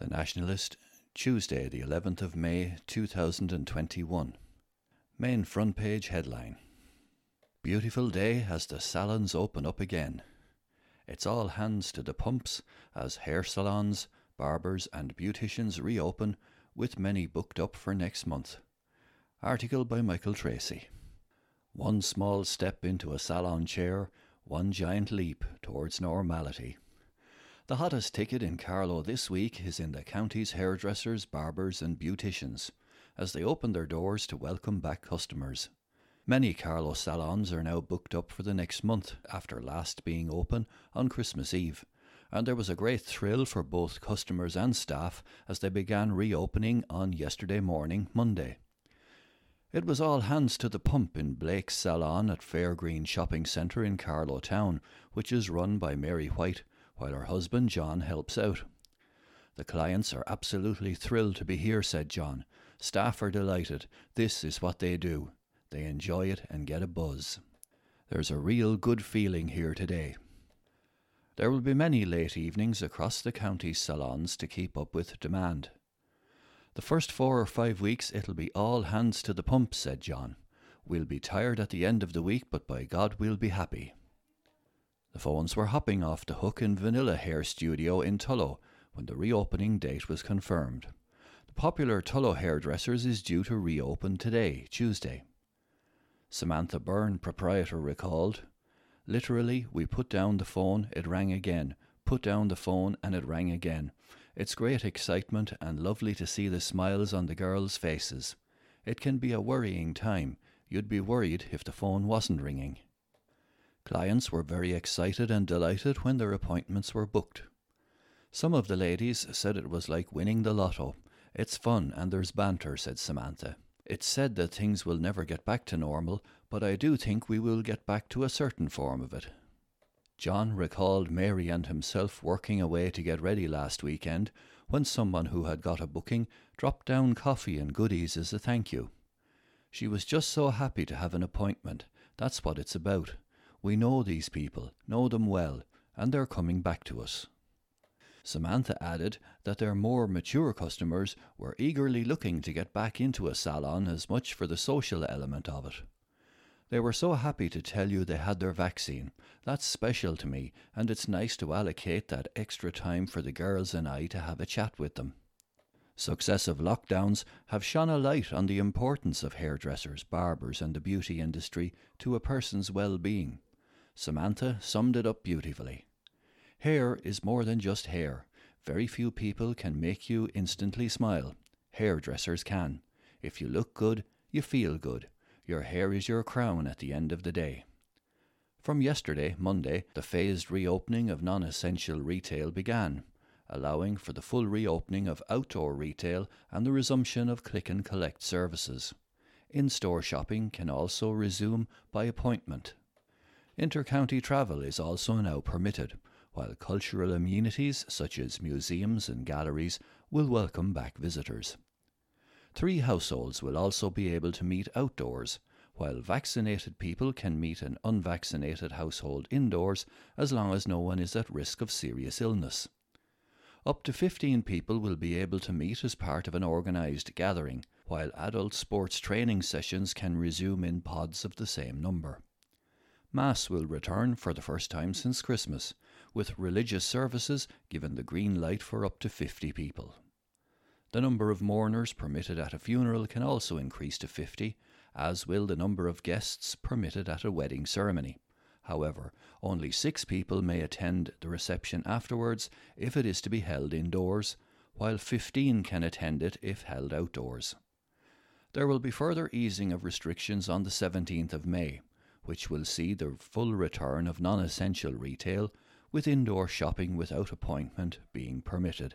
The Nationalist, Tuesday, the 11th of May 2021. Main front page headline Beautiful day as the salons open up again. It's all hands to the pumps as hair salons, barbers, and beauticians reopen, with many booked up for next month. Article by Michael Tracy. One small step into a salon chair, one giant leap towards normality. The hottest ticket in Carlow this week is in the county's hairdressers, barbers, and beauticians as they open their doors to welcome back customers. Many Carlow salons are now booked up for the next month after last being open on Christmas Eve, and there was a great thrill for both customers and staff as they began reopening on yesterday morning, Monday. It was all hands to the pump in Blake's salon at Fairgreen Shopping Centre in Carlow Town, which is run by Mary White, while her husband John helps out. The clients are absolutely thrilled to be here, said John. Staff are delighted. This is what they do. They enjoy it and get a buzz. There's a real good feeling here today. There will be many late evenings across the county's salons to keep up with demand. The first four or five weeks it'll be all hands to the pump, said John. We'll be tired at the end of the week, but by God we'll be happy. The phones were hopping off the hook in Vanilla Hair Studio in Tullow when the reopening date was confirmed. The popular Tullow Hairdressers is due to reopen today, Tuesday. Samantha Byrne, proprietor, recalled Literally, we put down the phone, it rang again, put down the phone, and it rang again. It's great excitement and lovely to see the smiles on the girls' faces. It can be a worrying time. You'd be worried if the phone wasn't ringing. Clients were very excited and delighted when their appointments were booked. Some of the ladies said it was like winning the lotto. It's fun and there's banter, said Samantha. It's said that things will never get back to normal, but I do think we will get back to a certain form of it. John recalled Mary and himself working away to get ready last weekend when someone who had got a booking dropped down coffee and goodies as a thank you. She was just so happy to have an appointment. That's what it's about. We know these people, know them well, and they're coming back to us. Samantha added that their more mature customers were eagerly looking to get back into a salon as much for the social element of it. They were so happy to tell you they had their vaccine. That's special to me, and it's nice to allocate that extra time for the girls and I to have a chat with them. Successive lockdowns have shone a light on the importance of hairdressers, barbers, and the beauty industry to a person's well being. Samantha summed it up beautifully. Hair is more than just hair. Very few people can make you instantly smile. Hairdressers can. If you look good, you feel good. Your hair is your crown at the end of the day. From yesterday, Monday, the phased reopening of non essential retail began, allowing for the full reopening of outdoor retail and the resumption of click and collect services. In store shopping can also resume by appointment. Inter-county travel is also now permitted, while cultural amenities such as museums and galleries will welcome back visitors. Three households will also be able to meet outdoors, while vaccinated people can meet an unvaccinated household indoors as long as no one is at risk of serious illness. Up to 15 people will be able to meet as part of an organised gathering, while adult sports training sessions can resume in pods of the same number. Mass will return for the first time since Christmas, with religious services given the green light for up to 50 people. The number of mourners permitted at a funeral can also increase to 50, as will the number of guests permitted at a wedding ceremony. However, only six people may attend the reception afterwards if it is to be held indoors, while 15 can attend it if held outdoors. There will be further easing of restrictions on the 17th of May which will see the full return of non essential retail, with indoor shopping without appointment being permitted.